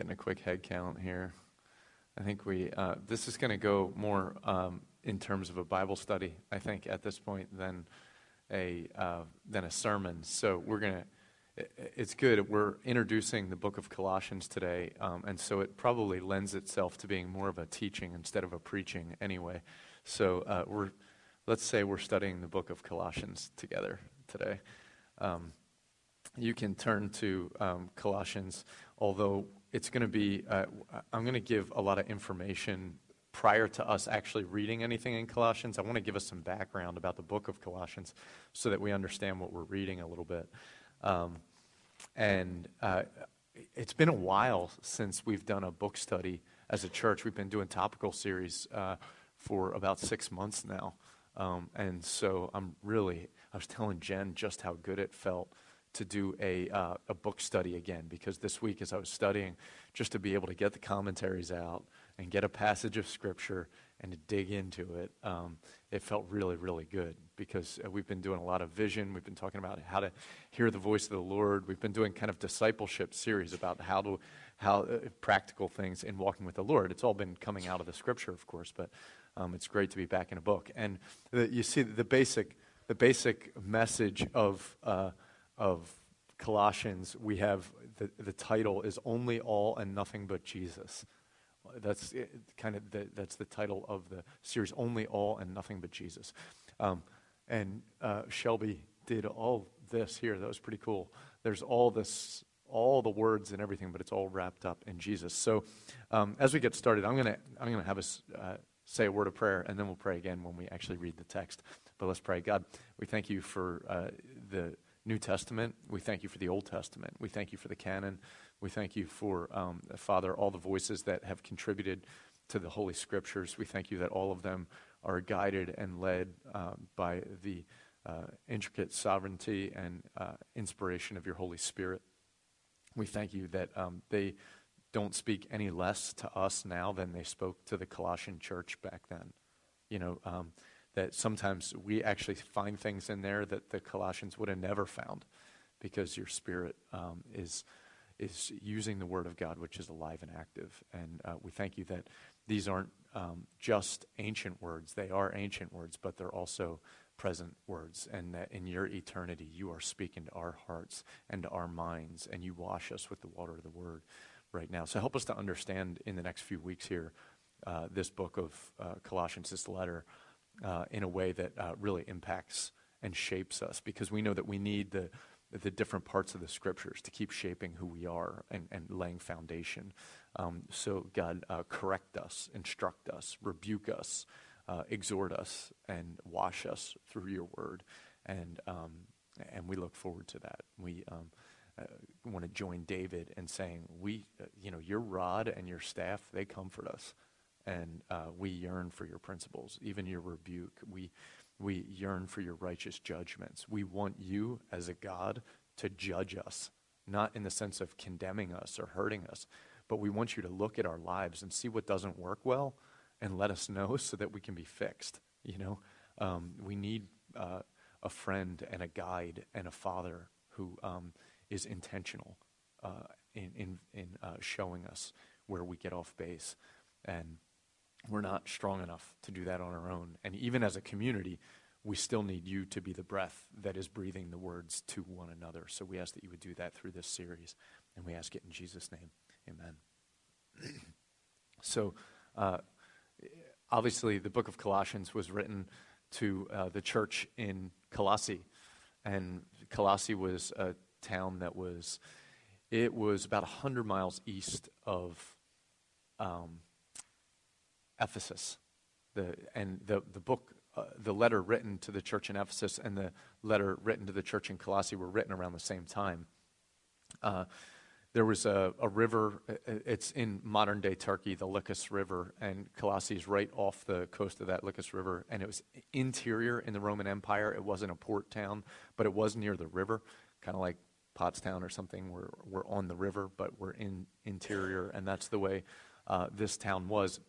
Getting a quick head count here. I think we, uh, this is going to go more um, in terms of a Bible study, I think, at this point than a, uh, than a sermon. So we're going to, it's good. We're introducing the book of Colossians today, um, and so it probably lends itself to being more of a teaching instead of a preaching anyway. So uh, we're, let's say we're studying the book of Colossians together today. Um, you can turn to um, Colossians, although it's going to be, uh, I'm going to give a lot of information prior to us actually reading anything in Colossians. I want to give us some background about the book of Colossians so that we understand what we're reading a little bit. Um, and uh, it's been a while since we've done a book study as a church. We've been doing topical series uh, for about six months now. Um, and so I'm really, I was telling Jen just how good it felt to do a, uh, a book study again because this week, as I was studying, just to be able to get the commentaries out and get a passage of Scripture and to dig into it, um, it felt really, really good because uh, we've been doing a lot of vision. We've been talking about how to hear the voice of the Lord. We've been doing kind of discipleship series about how to, how uh, practical things in walking with the Lord. It's all been coming out of the Scripture, of course, but um, it's great to be back in a book. And the, you see the basic, the basic message of. Uh, of Colossians, we have the, the title is Only All and Nothing But Jesus. That's kind of the, that's the title of the series, Only All and Nothing But Jesus. Um, and uh, Shelby did all this here. That was pretty cool. There's all this, all the words and everything, but it's all wrapped up in Jesus. So um, as we get started, I'm gonna I'm gonna have us uh, say a word of prayer, and then we'll pray again when we actually read the text. But let's pray. God, we thank you for uh, the New Testament. We thank you for the Old Testament. We thank you for the canon. We thank you for, um, Father, all the voices that have contributed to the Holy Scriptures. We thank you that all of them are guided and led uh, by the uh, intricate sovereignty and uh, inspiration of your Holy Spirit. We thank you that um, they don't speak any less to us now than they spoke to the Colossian church back then. You know, um, that sometimes we actually find things in there that the Colossians would have never found because your spirit um, is, is using the word of God, which is alive and active. And uh, we thank you that these aren't um, just ancient words, they are ancient words, but they're also present words, and that in your eternity you are speaking to our hearts and to our minds, and you wash us with the water of the word right now. So help us to understand in the next few weeks here uh, this book of uh, Colossians, this letter uh, in a way that uh, really impacts and shapes us because we know that we need the, the different parts of the scriptures to keep shaping who we are and, and laying foundation. Um, so, God, uh, correct us, instruct us, rebuke us, uh, exhort us, and wash us through your word. And, um, and we look forward to that. We um, uh, want to join David in saying, we, uh, you know, your rod and your staff, they comfort us and uh, we yearn for your principles, even your rebuke. We, we yearn for your righteous judgments. We want you as a God to judge us, not in the sense of condemning us or hurting us, but we want you to look at our lives and see what doesn't work well and let us know so that we can be fixed. You know, um, we need uh, a friend and a guide and a father who um, is intentional uh, in, in, in uh, showing us where we get off base. And we're not strong enough to do that on our own. And even as a community, we still need you to be the breath that is breathing the words to one another. So we ask that you would do that through this series. And we ask it in Jesus' name. Amen. so, uh, obviously, the book of Colossians was written to uh, the church in Colossae. And Colossae was a town that was, it was about 100 miles east of um, Ephesus. The, and the, the book, uh, the letter written to the church in Ephesus and the letter written to the church in Colossae were written around the same time. Uh, there was a, a, river, it's in modern day Turkey, the Lycus River, and Colossae is right off the coast of that Lycus River. And it was interior in the Roman Empire. It wasn't a port town, but it was near the river, kind of like Pottstown or something. We're, we're on the river, but we're in interior, and that's the way uh, this town was.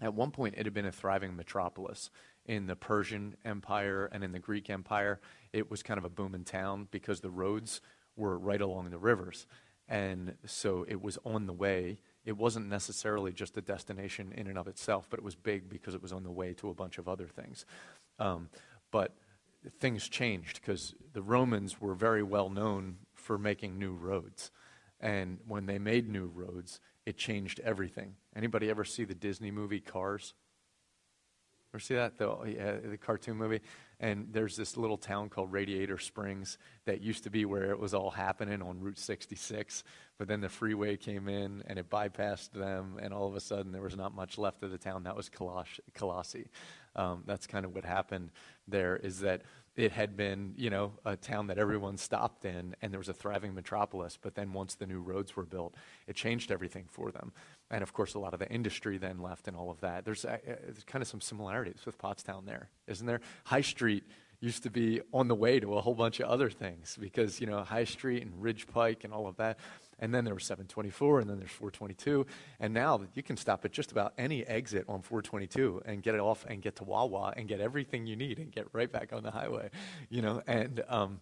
At one point, it had been a thriving metropolis. In the Persian Empire and in the Greek Empire, it was kind of a booming town because the roads were right along the rivers. And so it was on the way. It wasn't necessarily just a destination in and of itself, but it was big because it was on the way to a bunch of other things. Um, but things changed because the Romans were very well known for making new roads. And when they made new roads, it changed everything. Anybody ever see the Disney movie Cars? Ever see that? The, the cartoon movie? And there's this little town called Radiator Springs that used to be where it was all happening on Route 66. But then the freeway came in and it bypassed them, and all of a sudden there was not much left of the town. That was Colossae. Um, that's kind of what happened there is that it had been, you know, a town that everyone stopped in, and there was a thriving metropolis. But then once the new roads were built, it changed everything for them. And of course, a lot of the industry then left and all of that. There's, uh, there's kind of some similarities with Pottstown there, isn't there? High Street used to be on the way to a whole bunch of other things because, you know, High Street and Ridge Pike and all of that. And then there was 724, and then there's 422. And now you can stop at just about any exit on 422 and get it off and get to Wawa and get everything you need and get right back on the highway, you know. And um,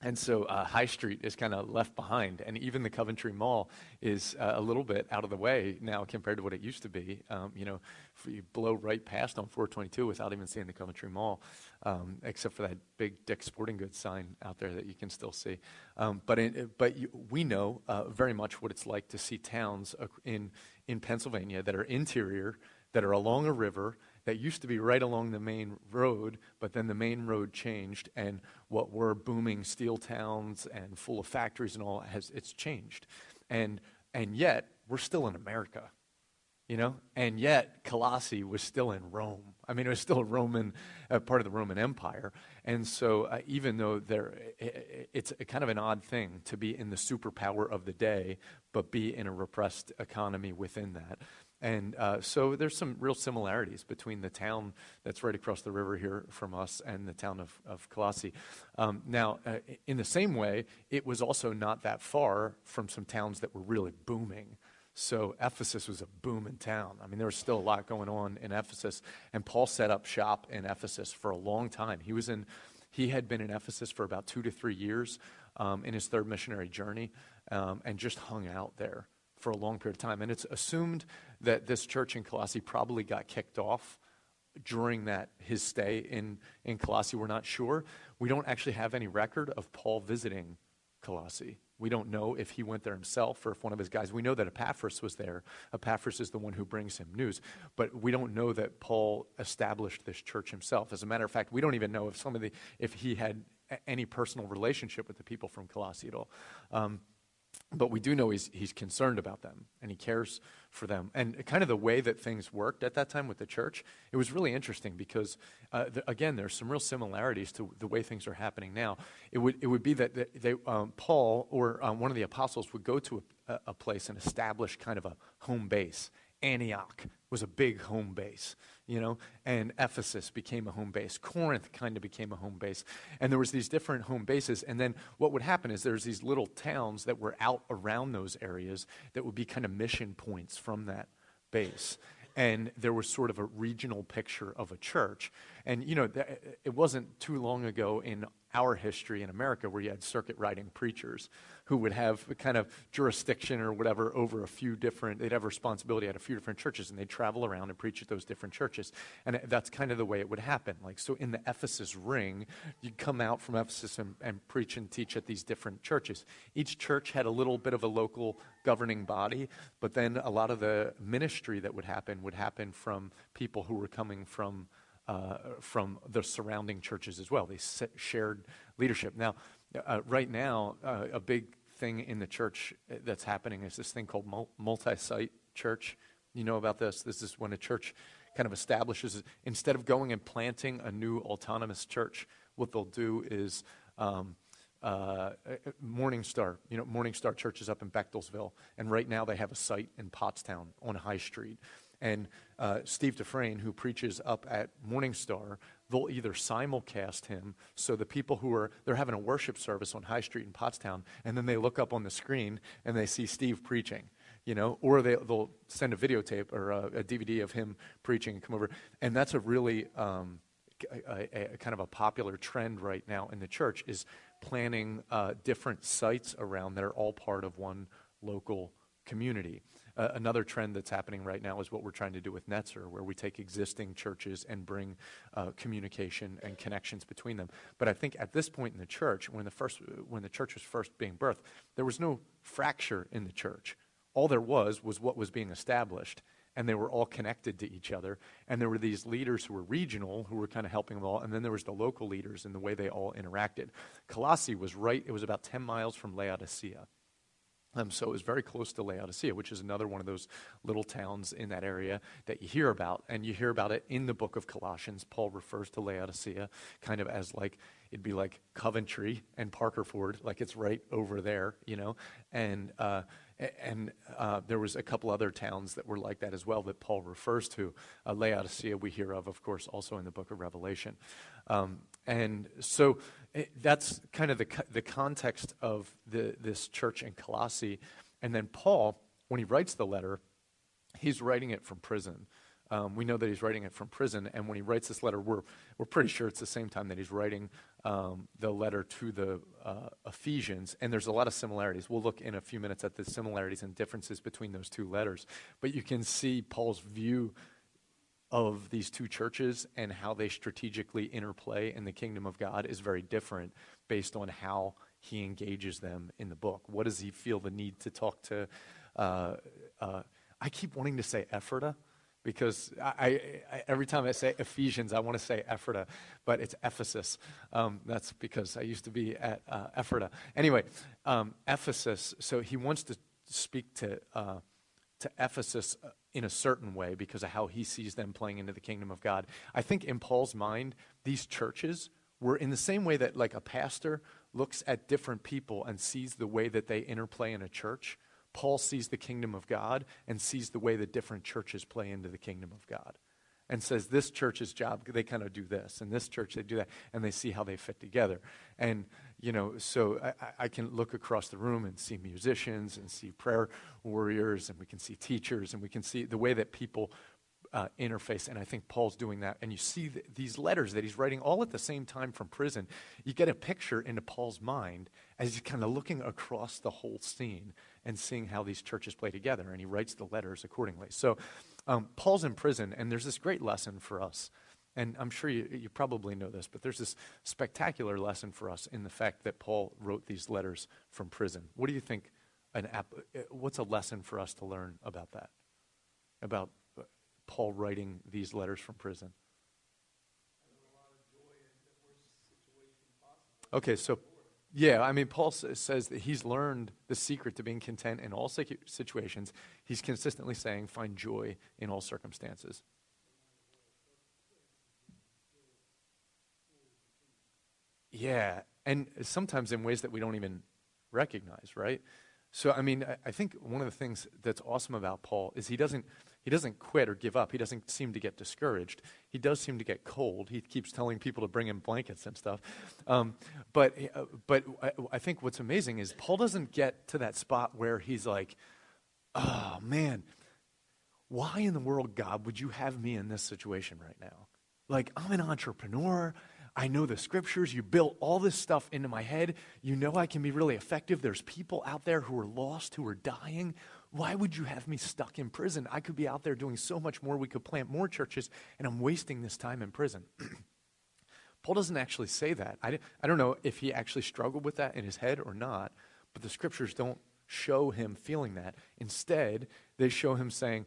and so uh, High Street is kind of left behind, and even the Coventry Mall is uh, a little bit out of the way now compared to what it used to be. Um, you know, you blow right past on 422 without even seeing the Coventry Mall, um, except for that big Dick's Sporting Goods sign out there that you can still see. Um, but in, but you, we know uh, very much what it's like to see towns in in Pennsylvania that are interior, that are along a river, that used to be right along the main road, but then the main road changed, and what were booming steel towns and full of factories and all has it's changed, and and yet we're still in America, you know, and yet Colossae was still in Rome. I mean, it was still a Roman uh, part of the Roman Empire, and so uh, even though there, it's a kind of an odd thing to be in the superpower of the day, but be in a repressed economy within that. And uh, so there's some real similarities between the town that's right across the river here from us and the town of, of Colossae. Um, now, uh, in the same way, it was also not that far from some towns that were really booming. So Ephesus was a booming town. I mean, there was still a lot going on in Ephesus. And Paul set up shop in Ephesus for a long time. He was in, he had been in Ephesus for about two to three years um, in his third missionary journey um, and just hung out there for a long period of time. And it's assumed that this church in Colossae probably got kicked off during that his stay in, in Colossae. We're not sure. We don't actually have any record of Paul visiting Colossae. We don't know if he went there himself or if one of his guys. We know that Epaphras was there. Epaphras is the one who brings him news. But we don't know that Paul established this church himself. As a matter of fact, we don't even know if some of the if he had any personal relationship with the people from Colossae at all. Um, but we do know he's, he's concerned about them and he cares for them. And kind of the way that things worked at that time with the church, it was really interesting because, uh, the, again, there's some real similarities to the way things are happening now. It would, it would be that they, um, Paul or um, one of the apostles would go to a, a place and establish kind of a home base. Antioch was a big home base you know, and Ephesus became a home base. Corinth kind of became a home base. And there was these different home bases. And then what would happen is there's these little towns that were out around those areas that would be kind of mission points from that base. And there was sort of a regional picture of a church. And, you know, it wasn't too long ago in our history in America where you had circuit riding preachers who would have kind of jurisdiction or whatever over a few different, they'd have responsibility at a few different churches and they'd travel around and preach at those different churches. And that's kind of the way it would happen. Like, so in the Ephesus ring, you'd come out from Ephesus and, and preach and teach at these different churches. Each church had a little bit of a local governing body, but then a lot of the ministry that would happen would happen from people who were coming from uh, from the surrounding churches as well. They shared leadership. Now, uh, right now, uh, a big thing in the church uh, that's happening is this thing called multi site church. You know about this? This is when a church kind of establishes, instead of going and planting a new autonomous church, what they'll do is um, uh, Morning Star, you know, Morning Star Church is up in Bechtelsville, and right now they have a site in Pottstown on High Street. And uh, Steve Dufresne, who preaches up at Morning Star, they'll either simulcast him, so the people who are they're having a worship service on High Street in Pottstown, and then they look up on the screen and they see Steve preaching, you know, or they, will send a videotape or a, a, DVD of him preaching and come over, and that's a really um, a, a, kind of a popular trend right now in the church is planning uh, different sites around that are all part of one local community. Another trend that's happening right now is what we're trying to do with Netzer, where we take existing churches and bring uh, communication and connections between them. But I think at this point in the church, when the first when the church was first being birthed, there was no fracture in the church. All there was was what was being established, and they were all connected to each other. And there were these leaders who were regional, who were kind of helping them all, and then there was the local leaders and the way they all interacted. Colossae was right; it was about ten miles from Laodicea. Um, so it was very close to Laodicea, which is another one of those little towns in that area that you hear about. And you hear about it in the book of Colossians. Paul refers to Laodicea kind of as like, it'd be like Coventry and Parker Ford, like it's right over there, you know. And, uh, and uh, there was a couple other towns that were like that as well that Paul refers to. Uh, Laodicea we hear of, of course, also in the book of Revelation. Um, and so it, eh, that's kind of the, the context of the, this church in Colossae. And then Paul, when he writes the letter, he's writing it from prison. Um, we know that he's writing it from prison, and when he writes this letter, we're, we're pretty sure it's the same time that he's writing um, the letter to the uh, Ephesians, and there's a lot of similarities. We'll look in a few minutes at the similarities and differences between those two letters, but you can see Paul's view of these two churches and how they strategically interplay in the kingdom of God is very different based on how he engages them in the book. What does he feel the need to talk to? Uh, uh, I keep wanting to say Ephrata because I, I, every time I say Ephesians, I want to say Ephrata, but it's Ephesus. Um, that's because I used to be at uh, Ephrata. Anyway, um, Ephesus. So he wants to speak to uh, to Ephesus uh, in a certain way because of how he sees them playing into the kingdom of God. I think in Paul's mind, these churches were in the same way that like a pastor looks at different people and sees the way that they interplay in a church. Paul sees the kingdom of God and sees the way that different churches play into the kingdom of God and says this church's job they kind of do this and this church they do that and they see how they fit together and you know so I, I, can look across the room and see musicians and see prayer warriors and we can see teachers and we can see the way that people uh, interface and i think paul's doing that and you see th- these letters that he's writing all at the same time from prison you get a picture into paul's mind as he's kind of looking across the whole scene and seeing how these churches play together and he writes the letters accordingly so um, Paul's in prison, and there's this great lesson for us. And I'm sure you, you probably know this, but there's this spectacular lesson for us in the fact that Paul wrote these letters from prison. What do you think? An ap- uh, what's a lesson for us to learn about that? About uh, Paul writing these letters from prison? Okay, so yeah, I mean, Paul says that he's learned the secret to being content in all situations. He's consistently saying, find joy in all circumstances. Yeah, and sometimes in ways that we don't even recognize, right? So, I mean, I think one of the things that's awesome about Paul is he doesn't he doesn't quit or give up. He doesn't seem to get discouraged. He does seem to get cold. He keeps telling people to bring him blankets and stuff. Um, but uh, but I, I think what's amazing is Paul doesn't get to that spot where he's like, oh man, why in the world, God, would you have me in this situation right now? Like, I'm an entrepreneur. I know the scriptures. You built all this stuff into my head. You know I can be really effective. There's people out there who are lost, who are dying. Why would you have me stuck in prison? I could be out there doing so much more. We could plant more churches, and I'm wasting this time in prison. Paul doesn't actually say that. I, I don't know if he actually struggled with that in his head or not, but the scriptures don't show him feeling that. Instead, they show him saying,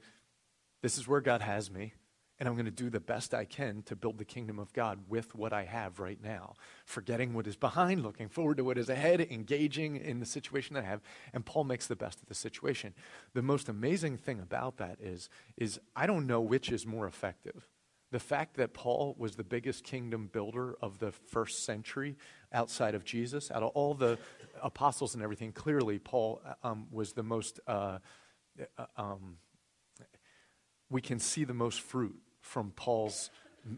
This is where God has me and I'm going to do the best I can to build the kingdom of God with what I have right now, forgetting what is behind, looking forward to what is ahead, engaging in the situation that I have. And Paul makes the best of the situation. The most amazing thing about that is, is I don't know which is more effective. The fact that Paul was the biggest kingdom builder of the first century outside of Jesus, out of all the apostles and everything, clearly Paul um, was the most. Uh, uh um, we can see the most fruit from Paul's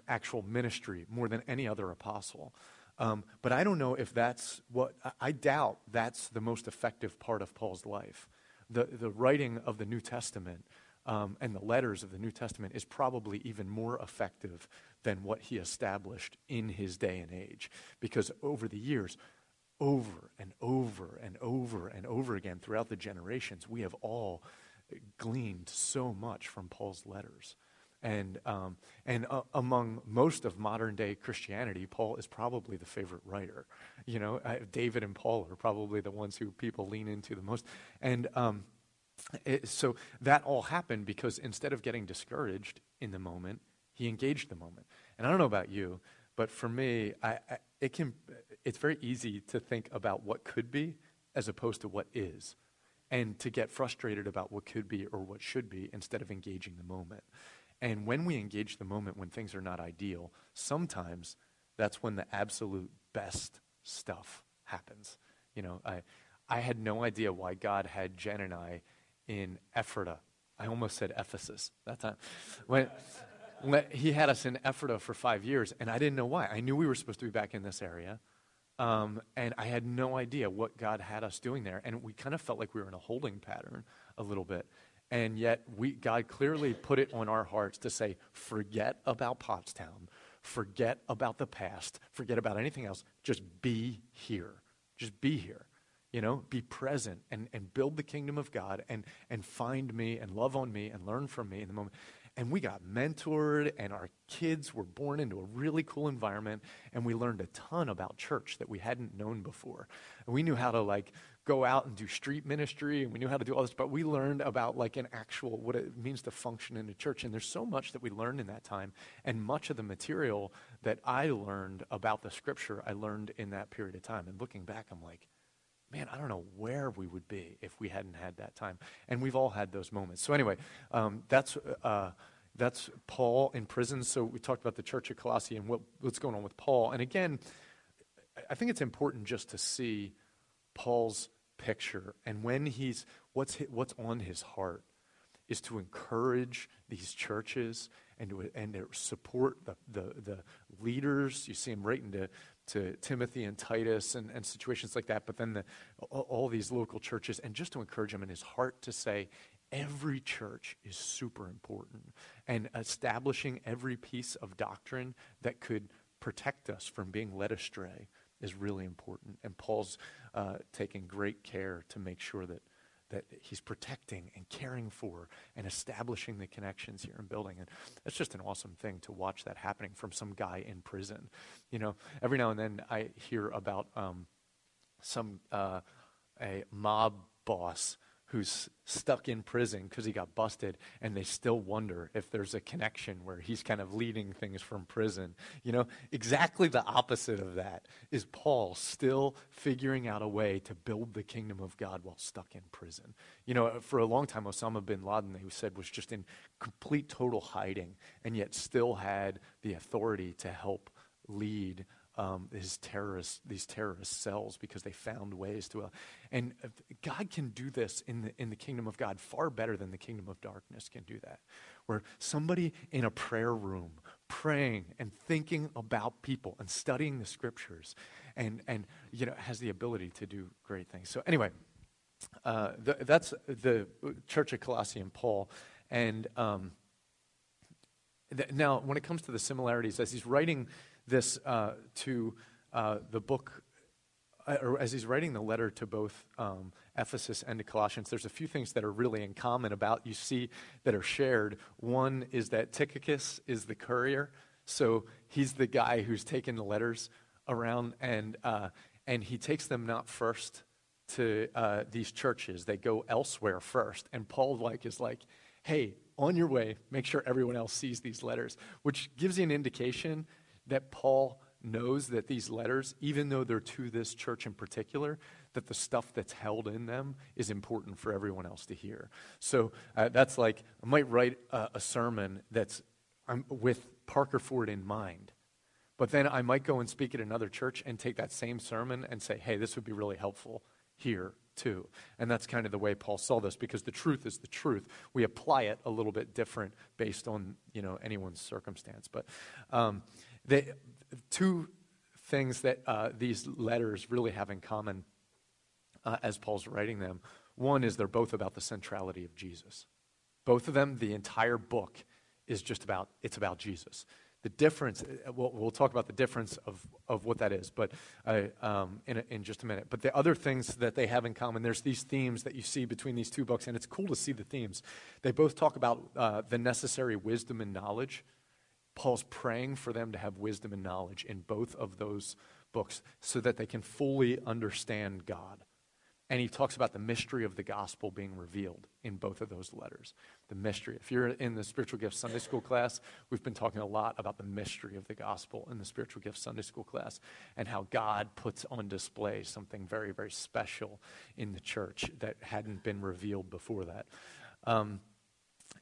actual ministry more than any other apostle. Um, but I don't know if that's what, I doubt that's the most effective part of Paul's life. The, the writing of the New Testament um, and the letters of the New Testament is probably even more effective than what he established in his day and age. Because over the years, over and over and over and over again throughout the generations, we have all gleaned so much from Paul's letters. And, um, and uh, among most of modern day Christianity, Paul is probably the favorite writer. You know, uh, David and Paul are probably the ones who people lean into the most. And um, it, so that all happened because instead of getting discouraged in the moment, he engaged the moment. And I don't know about you, but for me, I, I, it can, it's very easy to think about what could be as opposed to what is, and to get frustrated about what could be or what should be instead of engaging the moment. And when we engage the moment when things are not ideal, sometimes that's when the absolute best stuff happens. You know, I, I had no idea why God had Jen and I in Ephrata. I almost said Ephesus that time. When, when he had us in Ephrata for five years, and I didn't know why. I knew we were supposed to be back in this area, um, and I had no idea what God had us doing there. And we kind of felt like we were in a holding pattern a little bit. And yet, we, God clearly put it on our hearts to say, forget about Pottstown, forget about the past, forget about anything else. Just be here. Just be here. You know, be present and, and build the kingdom of God and, and find me and love on me and learn from me in the moment. And we got mentored, and our kids were born into a really cool environment, and we learned a ton about church that we hadn't known before. And we knew how to, like, go out and do street ministry and we knew how to do all this, but we learned about like an actual, what it means to function in a church. And there's so much that we learned in that time. And much of the material that I learned about the scripture, I learned in that period of time. And looking back, I'm like, man, I don't know where we would be if we hadn't had that time. And we've all had those moments. So anyway, um, that's, uh, that's Paul in prison. So we talked about the church of Colossae and what, what's going on with Paul. And again, I think it's important just to see Paul's picture and when he's what's what's on his heart is to encourage these churches and to, and to support the, the, the leaders. You see him writing to, to Timothy and Titus and, and situations like that, but then the, all these local churches, and just to encourage him in his heart to say, every church is super important. And establishing every piece of doctrine that could protect us from being led astray is really important. And Paul's uh, taking great care to make sure that, that he's protecting and caring for and establishing the connections here and building. And it's just an awesome thing to watch that happening from some guy in prison. You know, every now and then I hear about um, some uh, a mob boss who's stuck in prison because he got busted, and they still wonder if there's a connection where he's kind of leading things from prison. You know, exactly the opposite of that is Paul still figuring out a way to build the kingdom of God while stuck in prison. You know, for a long time, Osama bin Laden, who said was just in complete total hiding, and yet still had the authority to help lead um, his terrorist, these terrorist cells because they found ways to. Uh, and God can do this in the, in the kingdom of God far better than the kingdom of darkness can do that. Where somebody in a prayer room praying and thinking about people and studying the scriptures and, and you know, has the ability to do great things. So, anyway, uh, the, that's the Church of Colossae and Paul. And um, th- now, when it comes to the similarities, as he's writing this uh, to uh, the book, uh, or as he's writing the letter to both um, Ephesus and to Colossians, there's a few things that are really in common about you see that are shared. One is that Tychicus is the courier, so he's the guy who's taking the letters around, and uh, and he takes them not first to uh, these churches; they go elsewhere first. And Paul like is like, hey. On your way, make sure everyone else sees these letters, which gives you an indication that Paul knows that these letters, even though they're to this church in particular, that the stuff that's held in them is important for everyone else to hear. So uh, that's like, I might write a, a sermon that's um, with Parker Ford in mind. But then I might go and speak at another church and take that same sermon and say, hey, this would be really helpful here too. And that's kind of the way Paul saw this because the truth is the truth. We apply it a little bit different based on, you know, anyone's circumstance. But um, the two things that uh, these letters really have in common uh, as Paul's writing them. One is they're both about the centrality of Jesus. Both of them, the entire book is just about, it's about Jesus. the difference, uh, we'll, we'll, talk about the difference of, of what that is, but uh, um, in, a, in just a minute. But the other things that they have in common, there's these themes that you see between these two books, and it's cool to see the themes. They both talk about uh, the necessary wisdom and knowledge. Paul's praying for them to have wisdom and knowledge in both of those books so that they can fully understand God. And he talks about the mystery of the gospel being revealed in both of those letters. The mystery. If you're in the spiritual gifts Sunday school class, we've been talking a lot about the mystery of the gospel in the spiritual gifts Sunday school class and how God puts on display something very, very special in the church that hadn't been revealed before that. Um,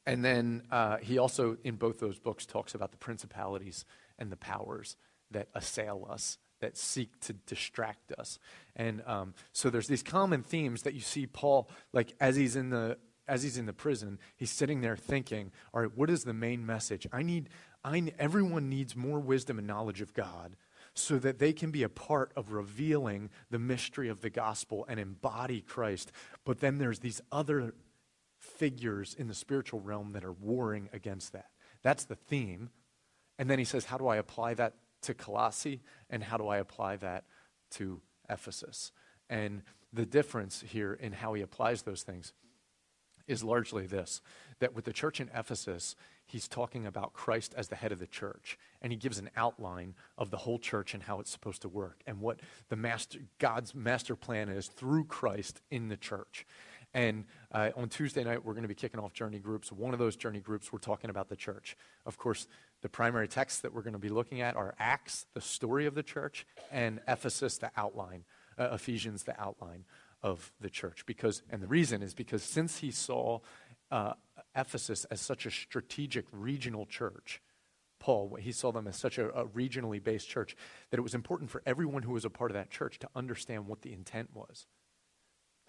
and then uh, he also, in both those books, talks about the principalities and the powers that assail us that seek to distract us. And um, so there's these common themes that you see Paul, like as he's in the as he's in the prison, he's sitting there thinking, all right, what is the main message? I need, I, everyone needs more wisdom and knowledge of God so that they can be a part of revealing the mystery of the gospel and embody Christ. But then there's these other figures in the spiritual realm that are warring against that. That's the theme. And then he says, how do I apply that to Colossae, and how do I apply that to Ephesus? And the difference here in how he applies those things is largely this that with the church in Ephesus, he's talking about Christ as the head of the church. And he gives an outline of the whole church and how it's supposed to work and what the master, God's master plan is through Christ in the church. And uh, on Tuesday night, we're going to be kicking off journey groups. One of those journey groups, we're talking about the church. Of course, the primary texts that we're going to be looking at are Acts, the story of the church, and Ephesus, the outline, uh, Ephesians, the outline of the church. Because, and the reason is because since he saw uh, Ephesus as such a strategic regional church, Paul, he saw them as such a, a, regionally based church, that it was important for everyone who was a part of that church to understand what the intent was.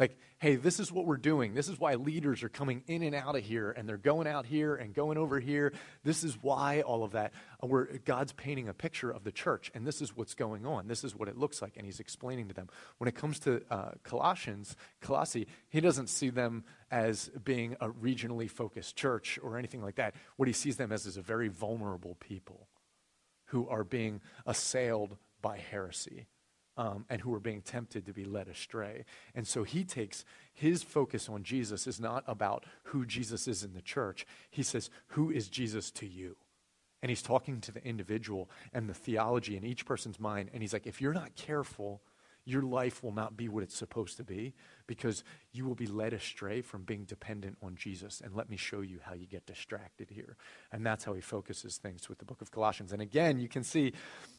Like, hey, this is what we're doing. This is why leaders are coming in and out of here, and they're going out here and going over here. This is why all of that. Uh, God's painting a picture of the church, and this is what's going on. This is what it looks like, and He's explaining to them. When it comes to uh, Colossians, Colossi, He doesn't see them as being a regionally focused church or anything like that. What He sees them as is a very vulnerable people who are being assailed by heresy um, and who are being tempted to be led astray. And so he takes his focus on Jesus is not about who Jesus is in the church. He says, Who is Jesus to you? And he's talking to the individual and the theology in each person's mind. And he's like, If you're not careful, your life will not be what it's supposed to be because you will be led astray from being dependent on Jesus. And let me show you how you get distracted here. And that's how he focuses things with the book of Colossians. And again, you can see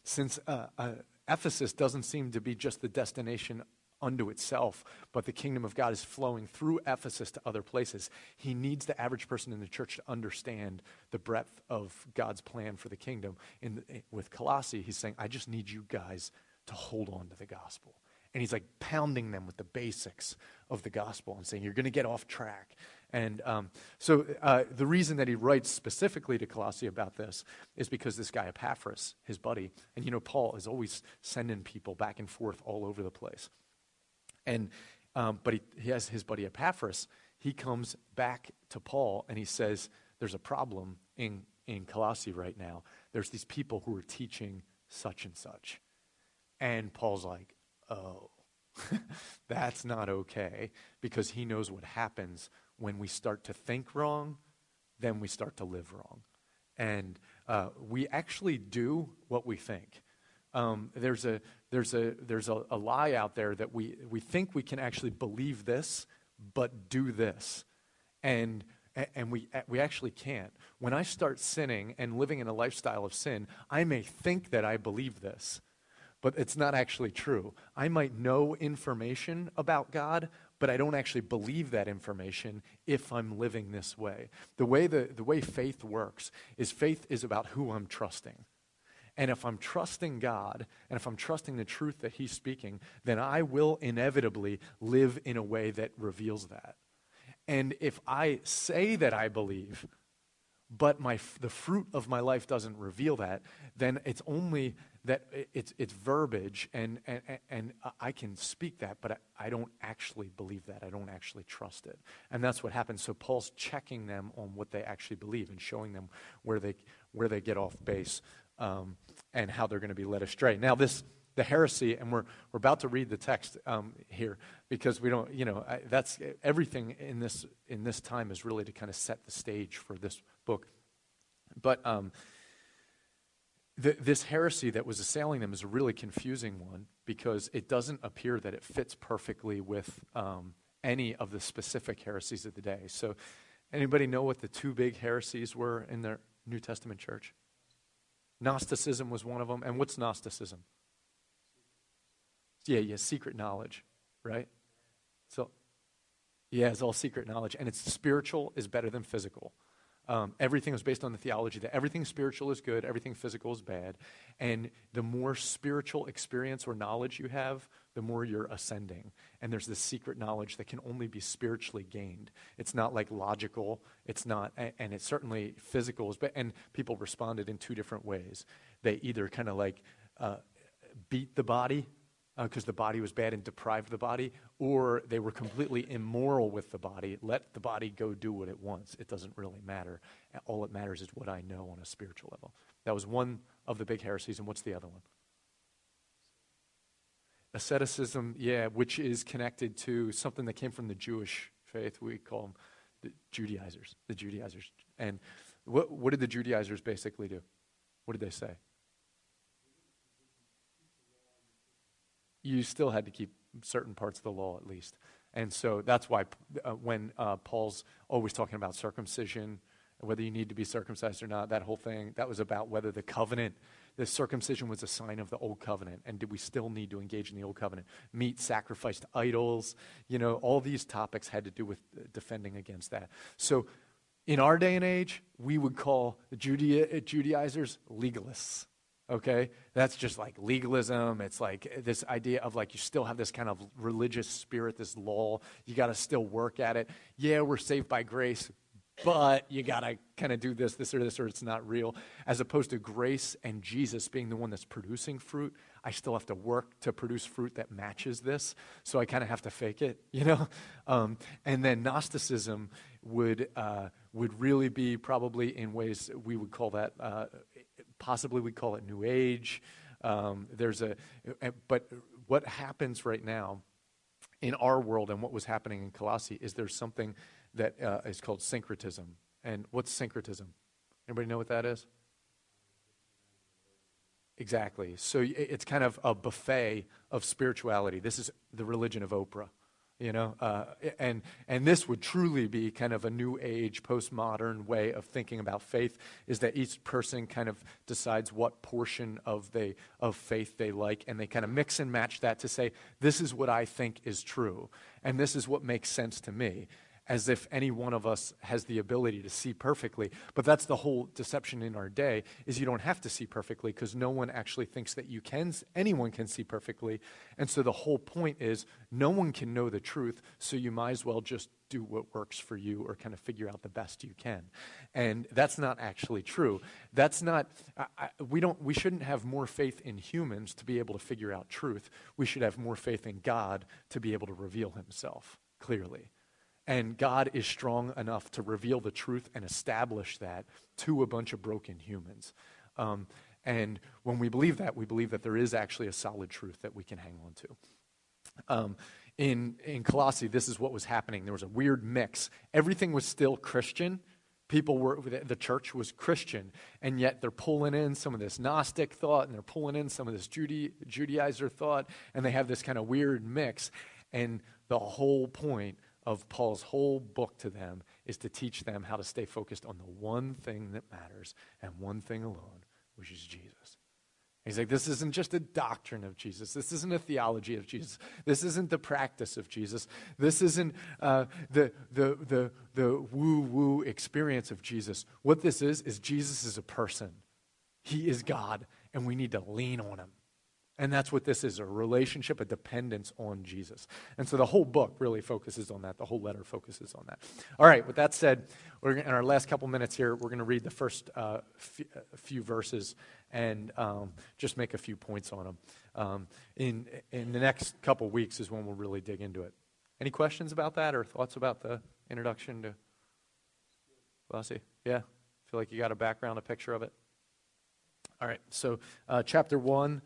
since uh, uh, Ephesus doesn't seem to be just the destination unto itself, but the kingdom of God is flowing through Ephesus to other places. He needs the average person in the church to understand the breadth of God's plan for the kingdom. In, with Colossae, he's saying, I just need you guys to hold on to the gospel. And he's like pounding them with the basics of the gospel and saying, You're going to get off track. And um, so uh, the reason that he writes specifically to Colossae about this is because this guy Epaphras, his buddy, and you know, Paul is always sending people back and forth all over the place. And, um, but he, he has his buddy Epaphras. He comes back to Paul and he says, There's a problem in, in Colossae right now. There's these people who are teaching such and such. And Paul's like, Oh, that's not okay because he knows what happens when we start to think wrong, then we start to live wrong. And uh, we actually do what we think. Um, there's a, there's, a, there's a, a lie out there that we, we think we can actually believe this, but do this. And and we, we actually can't. When I start sinning and living in a lifestyle of sin, I may think that I believe this, but it's not actually true. I might know information about God, but I don't actually believe that information if I'm living this way. The way, the, the way faith works is faith is about who I'm trusting. And if I'm trusting God and if I'm trusting the truth that He's speaking, then I will inevitably live in a way that reveals that. And if I say that I believe, but my, the fruit of my life doesn't reveal that, then it's only that it's, it's verbiage and, and, and I can speak that, but I, I don't actually believe that. I don't actually trust it. And that's what happens. So Paul's checking them on what they actually believe and showing them where they, where they get off base um, and how they're going to be led astray. Now, this the heresy, and we're, we're about to read the text um, here because we don't, you know, I, that's everything in this in this time is really to kind of set the stage for this book. But um, the, this heresy that was assailing them is a really confusing one because it doesn't appear that it fits perfectly with um, any of the specific heresies of the day. So, anybody know what the two big heresies were in the New Testament church? Gnosticism was one of them. And what's Gnosticism? Yeah, yeah, secret knowledge, right? So, yeah, it's all secret knowledge. And it's spiritual is better than physical. Um, everything was based on the theology that everything spiritual is good, everything physical is bad. And the more spiritual experience or knowledge you have, the more you're ascending. And there's this secret knowledge that can only be spiritually gained. It's not like logical, it's not, and it's certainly physical. And people responded in two different ways. They either kind of like uh, beat the body because uh, the body was bad and deprived the body, or they were completely immoral with the body. Let the body go do what it wants. It doesn't really matter. All that matters is what I know on a spiritual level. That was one of the big heresies, and what's the other one? Asceticism, yeah, which is connected to something that came from the Jewish faith. We call them the Judaizers. The Judaizers. And what, what did the Judaizers basically do? What did they say? You still had to keep certain parts of the law at least. And so that's why uh, when uh, Paul's always talking about circumcision, whether you need to be circumcised or not, that whole thing, that was about whether the covenant, the circumcision was a sign of the old covenant. And did we still need to engage in the old covenant? Meat sacrificed to idols, you know, all these topics had to do with uh, defending against that. So in our day and age, we would call the Judaizers legalists okay? That's just like legalism. It's like this idea of like you still have this kind of religious spirit this law you got to still work at it. Yeah we're saved by grace but you got to kind of do this this or this or it's not real. As opposed to grace and jesus being the one that's producing fruit i still have to work to produce fruit that matches this. So i kind of have to fake it you know? Um, and then gnosticism would uh, would really be probably in ways we would call that uh, possibly we call it New Age. Um, there's a, but what happens right now in our world and what was happening in Colossae is there's something that uh, is called syncretism. And what's syncretism? Anybody know what that is? Exactly. So it's kind of a buffet of spirituality. This is the religion of Oprah you know uh, and and this would truly be kind of a new age postmodern way of thinking about faith is that each person kind of decides what portion of they of faith they like and they kind of mix and match that to say this is what i think is true and this is what makes sense to me as if any one of us has the ability to see perfectly. But that's the whole deception in our day is you don't have to see perfectly because no one actually thinks that you can anyone can see perfectly. And so the whole point is no one can know the truth, so you might as well just do what works for you or kind of figure out the best you can. And that's not actually true. That's not I, I, we don't we shouldn't have more faith in humans to be able to figure out truth. We should have more faith in God to be able to reveal himself clearly. And God is strong enough to reveal the truth and establish that to a bunch of broken humans. Um, and when we believe that, we believe that there is actually a solid truth that we can hang on to. Um, in, in Colossae, this is what was happening. There was a weird mix. Everything was still Christian. People were, the church was Christian, and yet they're pulling in some of this Gnostic thought and they're pulling in some of this Judaizer thought, and they have this kind of weird mix. And the whole point of Paul's whole book to them is to teach them how to stay focused on the one thing that matters and one thing alone, which is Jesus. He's like, this isn't just a doctrine of Jesus. This isn't a theology of Jesus. This isn't the practice of Jesus. This isn't uh, the, the, the, the woo woo experience of Jesus. What this is, is Jesus is a person. He is God, and we need to lean on him. And that's what this is a relationship, a dependence on Jesus. And so the whole book really focuses on that. The whole letter focuses on that. All right, with that said, we're, in our last couple minutes here, we're going to read the first uh, few, uh, few, verses and um, just make a few points on them. Um, in, in the next couple weeks is when we'll really dig into it. Any questions about that or thoughts about the introduction to Colossae? Yeah? Feel like you got a background, a picture of it? All right, so uh, chapter 1,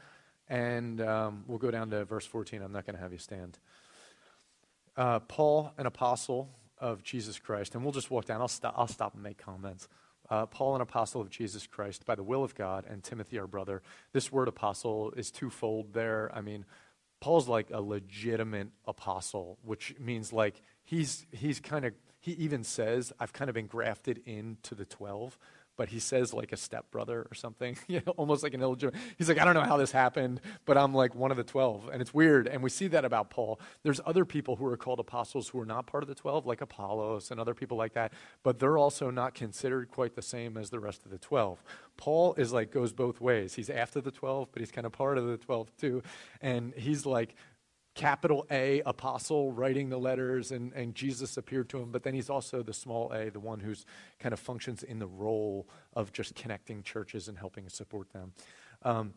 and um, we'll go down to verse 14. I'm not going to have you stand. Uh, Paul, an apostle of Jesus Christ, and we'll just walk down. I'll, st- I'll stop and make comments. Uh, Paul, an apostle of Jesus Christ, by the will of God, and Timothy, our brother. This word apostle is twofold there. I mean, Paul's like a legitimate apostle, which means like he's, he's kind of, he even says, I've kind of been grafted into the 12 but he says like a stepbrother or something, you know, almost like an illegitimate. He's like, I don't know how this happened, but I'm like one of the 12. And it's weird. And we see that about Paul. There's other people who are called apostles who are not part of the 12, like Apollos and other people like that, but they're also not considered quite the same as the rest of the 12. Paul is like, goes both ways. He's after the 12, but he's kind of part of the 12 too. And he's like, capital A apostle writing the letters, and, and Jesus appeared to him, but then he's also the small a, the one who's kind of functions in the role of just connecting churches and helping support them. Um,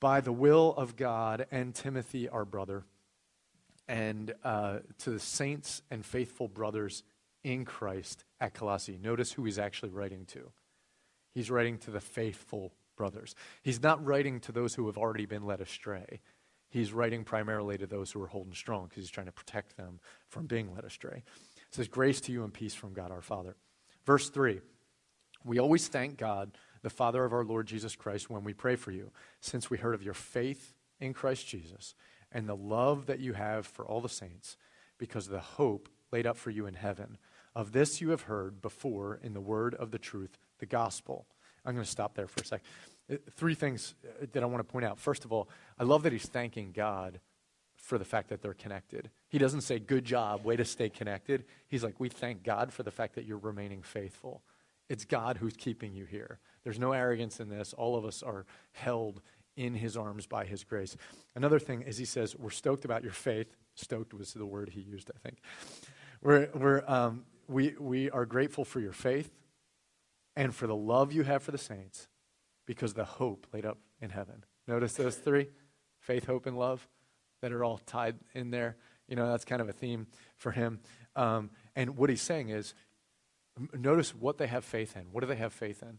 by the will of God and Timothy, our brother, and uh, to the saints and faithful brothers in Christ at Colossae. Notice who he's actually writing to. He's writing to the faithful brothers. He's not writing to those who have already been led astray he's writing primarily to those who are holding strong because he's trying to protect them from being led astray. It says, Grace to you and peace from God our Father. Verse 3 We always thank God, the Father of our Lord Jesus Christ, when we pray for you, since we heard of your faith in Christ Jesus and the love that you have for all the saints, because of the hope laid up for you in heaven. Of this you have heard before in the word of the truth, the gospel. I'm going to stop there for a second. Uh, three things uh, that I want to point out. First of all, I love that he's thanking God for the fact that they're connected. He doesn't say, Good job, way to stay connected. He's like, We thank God for the fact that you're remaining faithful. It's God who's keeping you here. There's no arrogance in this. All of us are held in his arms by his grace. Another thing is he says, We're stoked about your faith. Stoked was the word he used, I think. We're, we're, um, we, we are grateful for your faith and for the love you have for the saints because the hope laid up in heaven. Notice those three faith, hope, and love that are all tied in there. You know, that's kind of a theme for him. Um, and what he's saying is notice what they have faith in. What do they have faith in?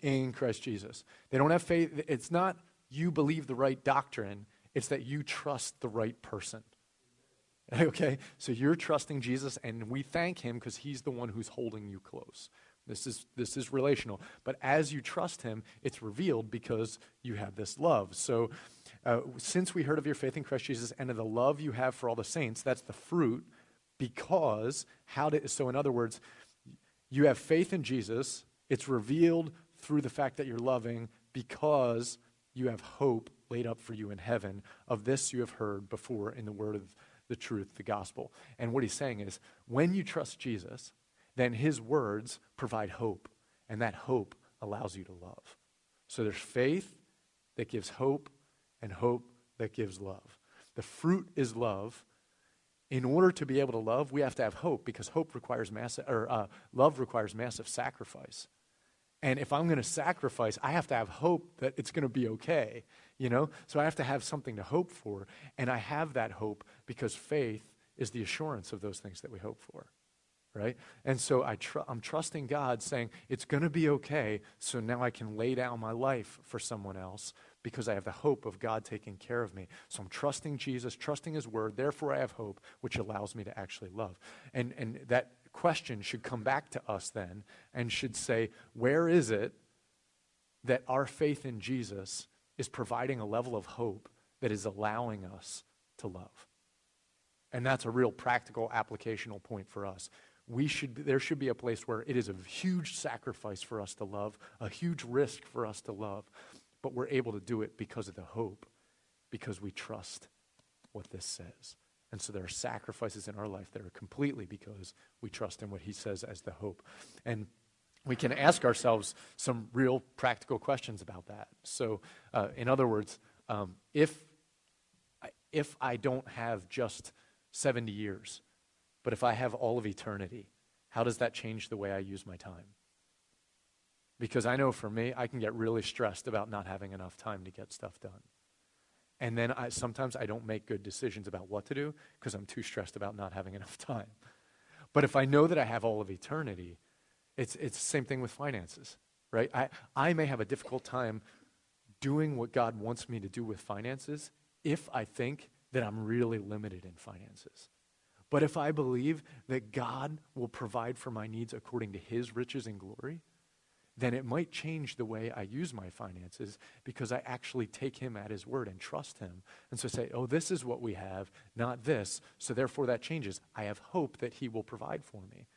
In Christ Jesus. They don't have faith. It's not you believe the right doctrine, it's that you trust the right person. Okay? So you're trusting Jesus, and we thank him because he's the one who's holding you close. This is, this is relational. But as you trust him, it's revealed because you have this love. So, uh, since we heard of your faith in Christ Jesus and of the love you have for all the saints, that's the fruit. Because, how did, so in other words, you have faith in Jesus. It's revealed through the fact that you're loving because you have hope laid up for you in heaven. Of this you have heard before in the word of the truth, the gospel. And what he's saying is when you trust Jesus, then his words provide hope, and that hope allows you to love. So there's faith that gives hope, and hope that gives love. The fruit is love. In order to be able to love, we have to have hope because hope requires massive, or uh, love requires massive sacrifice. And if I'm going to sacrifice, I have to have hope that it's going to be okay, you know? So I have to have something to hope for. And I have that hope because faith is the assurance of those things that we hope for right? And so I I'm trusting God saying, it's going to be okay, so now I can lay down my life for someone else because I have the hope of God taking care of me. So I'm trusting Jesus, trusting His word, therefore I have hope, which allows me to actually love. And, and that question should come back to us then and should say, where is it that our faith in Jesus is providing a level of hope that is allowing us to love? And that's a real practical applicational point for us we should, there should be a place where it is a huge sacrifice for us to love, a huge risk for us to love, but we're able to do it because of the hope, because we trust what this says. And so there are sacrifices in our life that are completely because we trust in what he says as the hope. And we can ask ourselves some real practical questions about that. So, uh, in other words, um, if, if I don't have just 70 years, but if I have all of eternity, how does that change the way I use my time? Because I know for me, I can get really stressed about not having enough time to get stuff done. And then I, sometimes I don't make good decisions about what to do because I'm too stressed about not having enough time. But if I know that I have all of eternity, it's, it's the same thing with finances. right? I, I may have a difficult time doing what God wants me to do with finances if I think that I'm really limited in finances. But if I believe that God will provide for my needs according to his riches and glory, then it might change the way I use my finances because I actually take him at his word and trust him. And so say, oh, this is what we have, not this. So therefore that changes. I have hope that he will provide for me.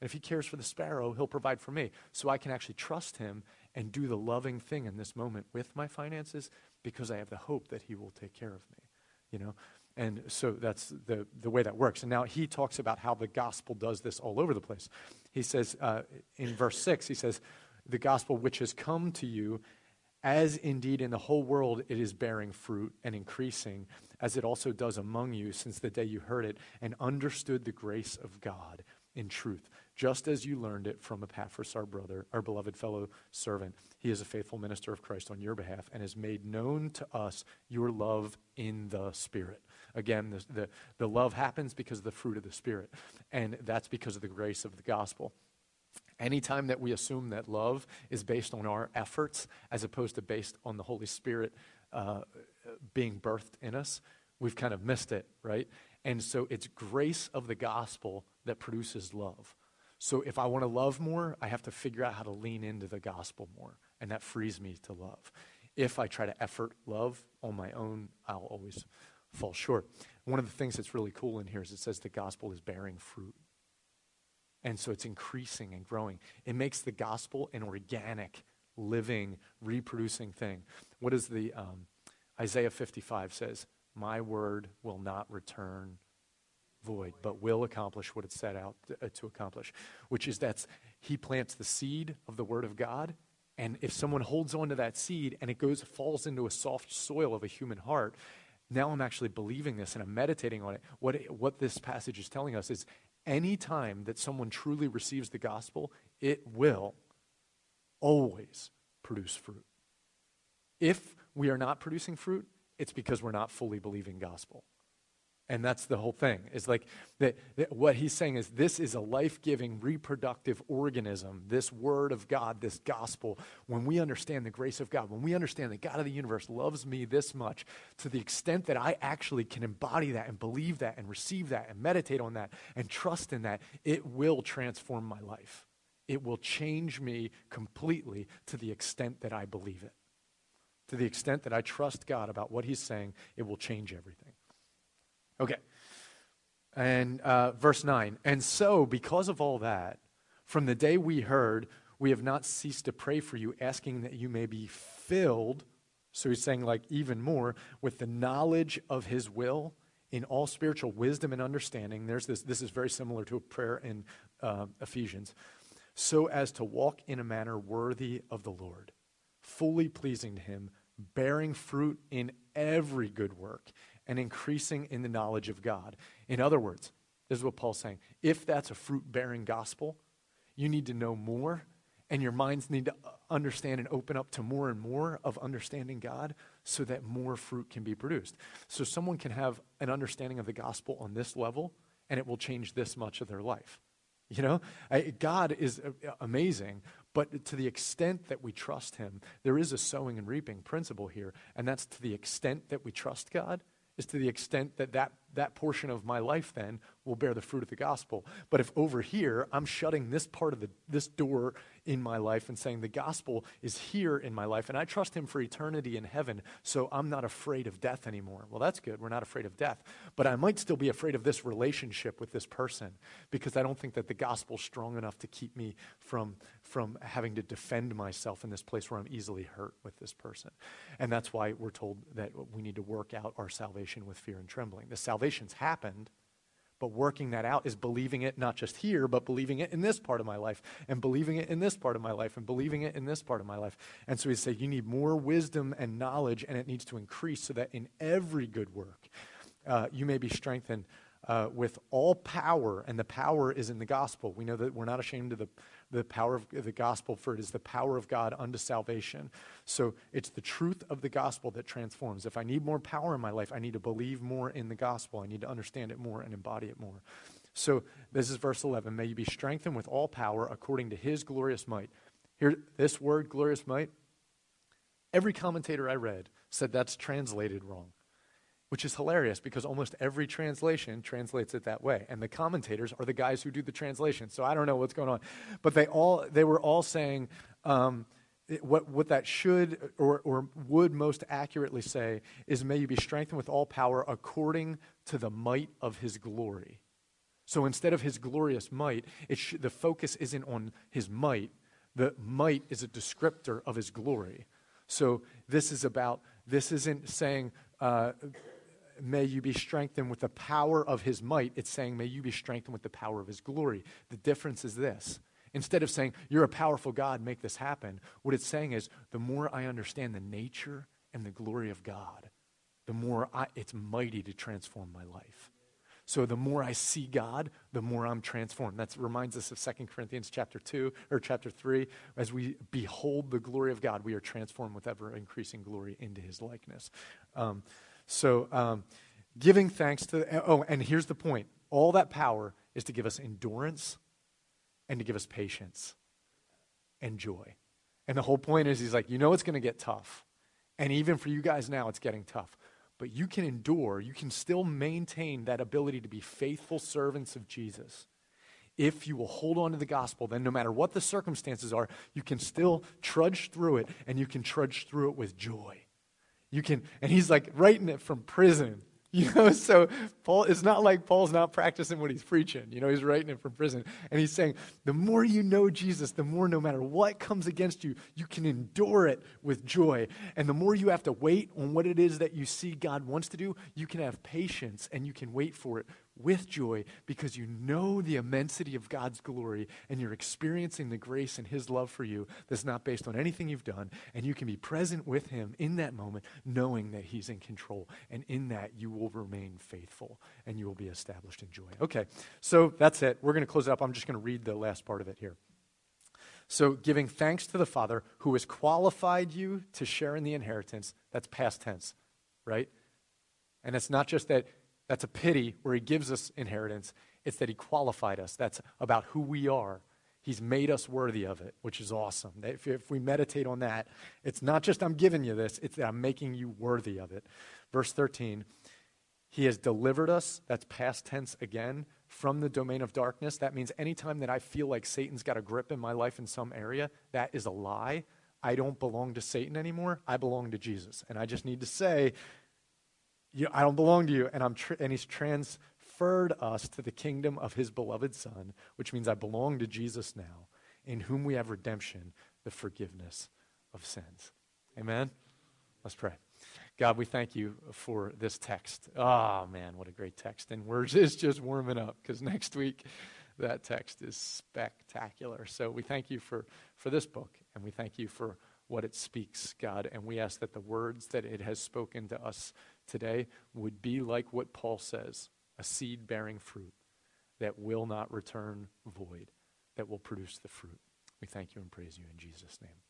And if he cares for the sparrow, he'll provide for me. So I can actually trust him and do the loving thing in this moment with my finances because I have the hope that he will take care of me. You know? And so that's the, the way that works. And now he talks about how the gospel does this all over the place. He says uh, in verse 6, he says, The gospel which has come to you, as indeed in the whole world it is bearing fruit and increasing, as it also does among you since the day you heard it and understood the grace of God in truth just as you learned it from Epaphras, our brother, our beloved fellow servant. He is a faithful minister of Christ on your behalf and has made known to us your love in the Spirit. Again, the, the, the love happens because of the fruit of the Spirit, and that's because of the grace of the gospel. Anytime that we assume that love is based on our efforts as opposed to based on the Holy Spirit uh, being birthed in us, we've kind of missed it, right? And so it's grace of the gospel that produces love. So if I want to love more, I have to figure out how to lean into the gospel more, and that frees me to love. If I try to effort love on my own, I'll always fall short. One of the things that's really cool in here is it says the gospel is bearing fruit. And so it's increasing and growing. It makes the gospel an organic, living, reproducing thing. What does the um, Isaiah 55 says? My word will not return void, but will accomplish what it set out to, uh, to accomplish, which is that he plants the seed of the Word of God. And if someone holds on to that seed and it goes, falls into a soft soil of a human heart, now I'm actually believing this and I'm meditating on it. What, it, what this passage is telling us is any time that someone truly receives the gospel, it will always produce fruit. If we are not producing fruit, it's because we're not fully believing gospel. And that's the whole thing. Is like that, that what he's saying is this is a life giving, reproductive organism, this word of God, this gospel. When we understand the grace of God, when we understand that God of the universe loves me this much, to the extent that I actually can embody that and believe that and receive that and meditate on that and trust in that, it will transform my life. It will change me completely to the extent that I believe it. To the extent that I trust God about what he's saying, it will change everything. Okay. And uh, verse 9. And so, because of all that, from the day we heard, we have not ceased to pray for you, asking that you may be filled. So he's saying, like, even more with the knowledge of his will in all spiritual wisdom and understanding. There's this, this is very similar to a prayer in uh, Ephesians. So as to walk in a manner worthy of the Lord, fully pleasing to him, bearing fruit in every good work and increasing in the knowledge of God. In other words, this is what Paul's saying. If that's a fruit bearing gospel, you need to know more, and your minds need to understand and open up to more and more of understanding God so that more fruit can be produced. So someone can have an understanding of the gospel on this level, and it will change this much of their life. You know, God is uh, amazing, but to the extent that we trust Him, there is a sowing and reaping principle here, and that's to the extent that we trust God is to the extent that that, that portion of my life then will bear the fruit of the gospel. But if over here I'm shutting this part of the, this door in my life and saying the gospel is here in my life and I trust him for eternity in heaven, so I'm not afraid of death anymore. Well, that's good. We're not afraid of death. But I might still be afraid of this relationship with this person because I don't think that the gospel's strong enough to keep me from, from having to defend myself in this place where I'm easily hurt with this person. And that's why we're told that we need to work out our salvation with fear and trembling. The salvation's happened but working that out is believing it not just here, but believing it in this part of my life, and believing it in this part of my life, and believing it in this part of my life. And so he said, You need more wisdom and knowledge, and it needs to increase so that in every good work uh, you may be strengthened uh, with all power, and the power is in the gospel. We know that we're not ashamed of the the power of the gospel, for it is the power of God unto salvation. So it's the truth of the gospel that transforms. If I need more power in my life, I need to believe more in the gospel. I need to understand it more and embody it more. So this is verse 11. May you be strengthened with all power according to his glorious might Here, this word, glorious might, every commentator I read said that's translated wrong, which is hilarious because almost every translation translates it that way. And the commentators are the guys who do the translation. So I don't know what's going on. But they, all, they were all saying um, what, what that should or, or would most accurately say is, May you be strengthened with all power according to the might of his glory. So instead of his glorious might, sh- the focus isn't on his might. The might is a descriptor of his glory. So this is about, this isn't saying, uh, may you be strengthened with the power of his might. It's saying, may you be strengthened with the power of his glory. The difference is this. Instead of saying, you're a powerful God, make this happen, what it's saying is, the more I understand the nature and the glory of God, the more I, it's mighty to transform my life. So the more I see God, the more I'm transformed. That reminds us of 2 Corinthians chapter 2 or chapter 3. As we behold the glory of God, we are transformed with ever increasing glory into his likeness. Um, so um, giving thanks to, oh, and here's the point all that power is to give us endurance and to give us patience and joy. And the whole point is, he's like, you know it's going to get tough. And even for you guys now, it's getting tough but you can endure, you can still maintain that ability to be faithful servants of Jesus. If you will hold on to the gospel, then no matter what the circumstances are, you can still trudge through it and you can trudge through it with joy. You can, and he's like writing it from prison. You know, so Paul, it's not like Paul's not practicing what he's preaching. You know, he's writing it from prison. And he's saying, the more you know Jesus, the more no matter what comes against you, you can endure it with joy. And the more you have to wait on what it is that you see God wants to do, you can have patience and you can wait for it with joy because you know the immensity of God's glory and you're experiencing the grace and His love for you that's not based on anything you've done. And you can be present with Him in that moment, knowing that He's in control. And in that, you will remain faithful and you will be established in joy. Okay, so that's it. We're going to close it up. I'm just going to read the last part of it here. So, giving thanks to the Father who has qualified you to share in the inheritance, that's past tense, right? And it's not just that that's a pity where he gives us inheritance. It's that he qualified us. That's about who we are. He's made us worthy of it, which is awesome. If, if, we meditate on that, it's not just I'm giving you this, it's that I'm making you worthy of it. Verse 13, He has delivered us, that's past tense again, from the domain of darkness. That means anytime that I feel like Satan's got a grip in my life in some area, that is a lie. I don't belong to Satan anymore. I belong to Jesus. And I just need to say, you, I don't belong to you. And, I'm and he's transferred us to the kingdom of his beloved Son, which means I belong to Jesus now, in whom we have redemption, the forgiveness of sins. Amen? Let's pray. God, we thank you for this text. Oh, man, what a great text. And we're just, just warming up because next week that text is spectacular. So we thank you for, for this book, and we thank you for what it speaks, God. And we ask that the words that it has spoken to us today would be like what Paul says a seed bearing fruit that will not return void, that will produce the fruit. We thank you and praise you in Jesus' name.